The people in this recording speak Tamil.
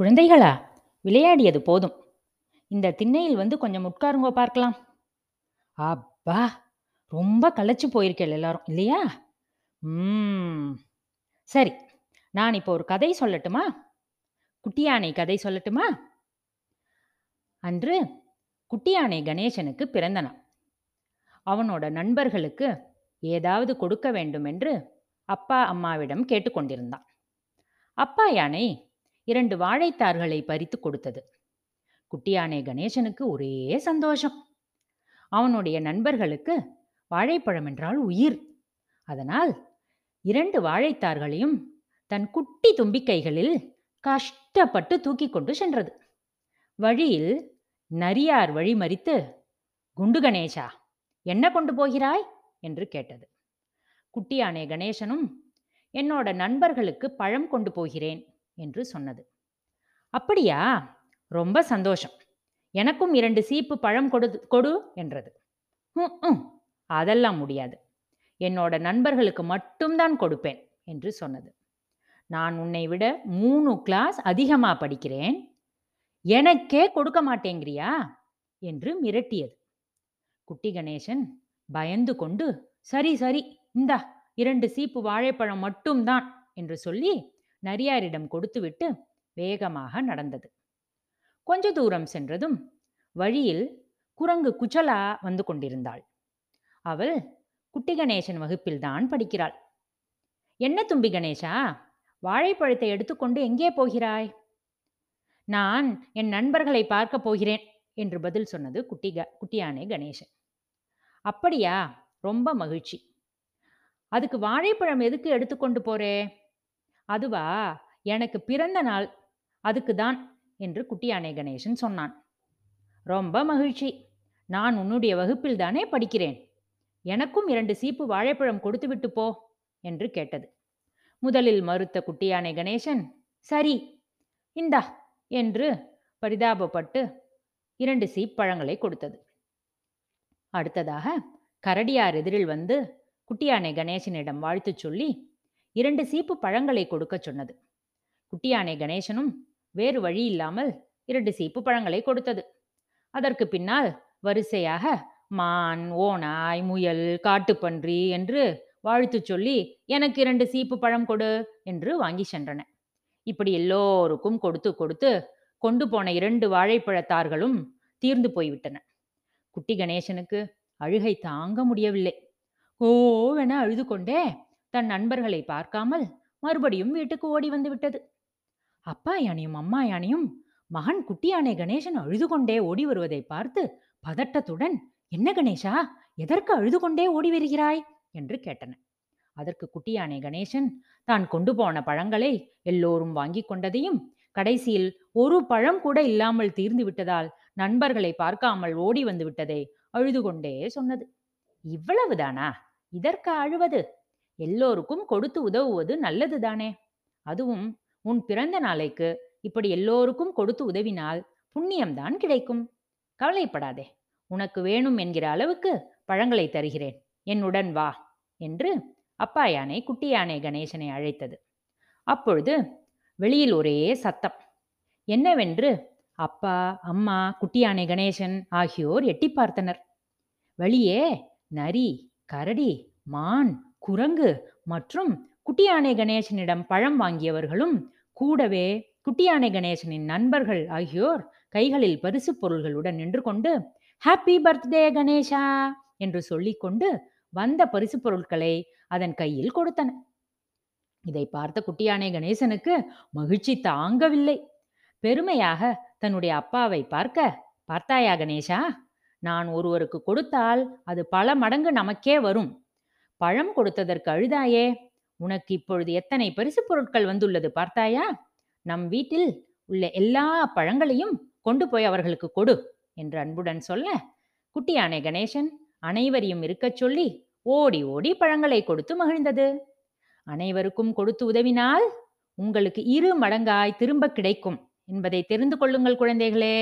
குழந்தைகளா? விளையாடியது போதும். இந்த திண்ணையில் வந்து கொஞ்சம் உட்காருங்கோ பார்க்கலாம். அப்பா ரொம்ப களைச்சு போயிருக்கேள் எல்லாரும் இல்லையா? ம். சரி நான் இப்போ ஒரு கதை சொல்லட்டுமா? குட்டியானை கதை சொல்லட்டுமா? அன்று குட்டியானை கணேசனுக்கு பிறந்தனான். அவனோட நண்பர்களுக்கு ஏதாவது கொடுக்க வேண்டும் என்று அப்பா அம்மாவிடம் கேட்டுக்கொண்டிருந்தான். அப்பா யானை இரண்டு வாழைத்தார்களை பறித்து கொடுத்தது. குட்டியானை கணேசனுக்கு ஒரே சந்தோஷம். அவனுடைய நண்பர்களுக்கு வாழைப்பழம் என்றால் உயிர். அதனால் இரண்டு வாழைத்தார்களையும் தன் குட்டி தும்பிக்கைகளில் கஷ்டப்பட்டு தூக்கி கொண்டு சென்றது. வழியில் நரியார் வழி மறித்து குண்டு கணேசா என்ன கொண்டு போகிறாய்? என்று கேட்டது. குட்டியானே கணேசனும் என்னோட நண்பர்களுக்கு பழம் கொண்டு போகிறேன். என்று சொன்னது. அப்படியா? ரொம்ப சந்தோஷம். எனக்கும் இரண்டு சீப்பு பழம் கொடு கொடு என்றது. "ம், அதெல்லாம் முடியாது. என்னோட நண்பர்களுக்கு மட்டும்தான் கொடுப்பேன் என்று சொன்னது. நான் உன்னை விட மூணு கிளாஸ் அதிகமா படிக்கிறேன். எனக்கே கொடுக்க மாட்டேங்கிறியா? என்று மிரட்டியது. குட்டி கணேசன் பயந்து கொண்டு சரி சரி இந்தா இரண்டு சீப்பு வாழைப்பழம் மட்டும்தான் என்று சொல்லி நரியாரிடம் கொடுத்துவிட்டு வேகமாக நடந்தது. கொஞ்ச தூரம் சென்றதும் வழியில் குரங்கு குச்சலா வந்து கொண்டிருந்தாள். அவள் குட்டி கணேசன் வகுப்பில்தான் படிக்கிறாள். என்ன தும்பி கணேசா வாழைப்பழத்தை எடுத்துக்கொண்டு எங்கே போகிறாய்? நான் என் நண்பர்களை பார்க்க போகிறேன் என்று பதில் சொன்னது குட்டி க குட்டியானே கணேசன். அப்படியா ரொம்ப மகிழ்ச்சி. அதுக்கு வாழைப்பழம் எதுக்கு எடுத்துக்கொண்டு போறே? அதுவா? எனக்கு பிறந்த நாள். அதுக்கு தான் என்று குட்டியானை கணேசன் சொன்னான். ரொம்ப மகிழ்ச்சி. நான் உன்னுடைய வகுப்பில் தானே படிக்கிறேன். எனக்கும் இரண்டு சீப்பு வாழைப்பழம் கொடுத்துவிட்டு போ என்று கேட்டது. முதலில் மறுத்த குட்டியானை கணேசன் சரி இந்தா என்று பரிதாபப்பட்டு இரண்டு சீப் பழங்களை கொடுத்தது. அடுத்ததாக கரடியார் எதிரில் வந்து குட்டியானை கணேசனிடம் வாழ்த்து சொல்லி இரண்டு சீப்பு பழங்களை கொடுக்கச் சொன்னது. குட்டியானை கணேசனும் வேறு வழி இல்லாமல் இரண்டு சீப்பு பழங்களை கொடுத்தது. அதற்கு பின்னால் வரிசையாக மான் ஓனாய் முயல் காட்டுப்பன்றி என்று வாழ்த்து சொல்லி எனக்கு இரண்டு சீப்பு பழம் கொடு என்று வாங்கி சென்றன. இப்படி எல்லோருக்கும் கொடுத்து கொடுத்து கொண்டு போன இரண்டு வாழைப்பழத்தார்களும் தீர்ந்து போய்விட்டன. குட்டி கணேசனுக்கு அழுகை தாங்க முடியவில்லை. ஓவென அழுது கொண்டே தன் நண்பர்களை பார்க்காமல் மறுபடியும் வீட்டுக்கு ஓடி வந்து விட்டது. அப்பா யானையும் அம்மா யானையும் மகன் குட்டியானை கணேசன் அழுது கொண்டே ஓடி வருவதை பார்த்து பதட்டத்துடன் என்ன கணேஷா எதற்கு அழுது கொண்டே ஓடி வருகிறாய்? என்று கேட்டன அதற்கு குட்டி யானை கணேசன் தான் கொண்டு போன பழங்களை எல்லோரும் வாங்கி கொண்டதையும் கடைசியில் ஒரு பழம் கூட இல்லாமல் தீர்ந்து விட்டதால் நண்பர்களை பார்க்காமல் ஓடி வந்து விட்டதை அழுது கொண்டே சொன்னது. இவ்வளவுதானா? இதற்கு அழுவது? எல்லோருக்கும் கொடுத்து உதவுவது நல்லதுதானே அதுவும் உன் பிறந்த நாளைக்கு இப்படி எல்லோருக்கும் கொடுத்து உதவினால் புண்ணியம்தான் கிடைக்கும். கவலைப்படாதே. உனக்கு வேணும் என்கிற அளவுக்கு பழங்களை தருகிறேன். என்னுடன் வா என்று அப்பா யானை குட்டி யானை கணேசனை அழைத்தது. அப்பொழுது வெளியில் ஒரே சத்தம். என்னவென்று அப்பா அம்மா குட்டி யானை கணேசன் ஆகியோர் எட்டி பார்த்தனர். வெளியே நரி கரடி மான் குரங்கு மற்றும் குட்டியானை கணேசனிடம் பழம் வாங்கியவர்களும் கூடவே குட்டியானை கணேசனின் நண்பர்கள் ஆகியோர் கைகளில் பரிசு பொருள்களுடன் நின்று கொண்டு ஹாப்பி பர்த்டே கணேஷா என்று சொல்லிக்கொண்டு வந்த பரிசு பொருட்களை அதன் கையில் கொடுத்தன. இதை பார்த்த குட்டியானை கணேசனுக்கு மகிழ்ச்சி தாங்கவில்லை. பெருமையாக தன்னுடைய அப்பாவை பார்க்க பார்த்தாயா கணேஷா நான் ஒருவருக்கு கொடுத்தால் அது பல மடங்கு நமக்கே வரும். பழம் கொடுத்ததற்கு அழுதாயே? உனக்கு இப்பொழுது எத்தனை பரிசு பொருட்கள் வந்துள்ளது பார்த்தாயா? நம் வீட்டில் உள்ள எல்லா பழங்களையும் கொண்டு போய் அவர்களுக்கு கொடு என்று அன்புடன் சொல்ல குட்டி யானை கணேசன் அனைவரையும் இருக்கச் சொல்லி ஓடி ஓடி பழங்களை கொடுத்து மகிழ்ந்தது. அனைவருக்கும் கொடுத்து உதவினால் உங்களுக்கு இரு மடங்காய் திரும்ப கிடைக்கும் என்பதை தெரிந்து கொள்ளுங்கள் குழந்தைகளே.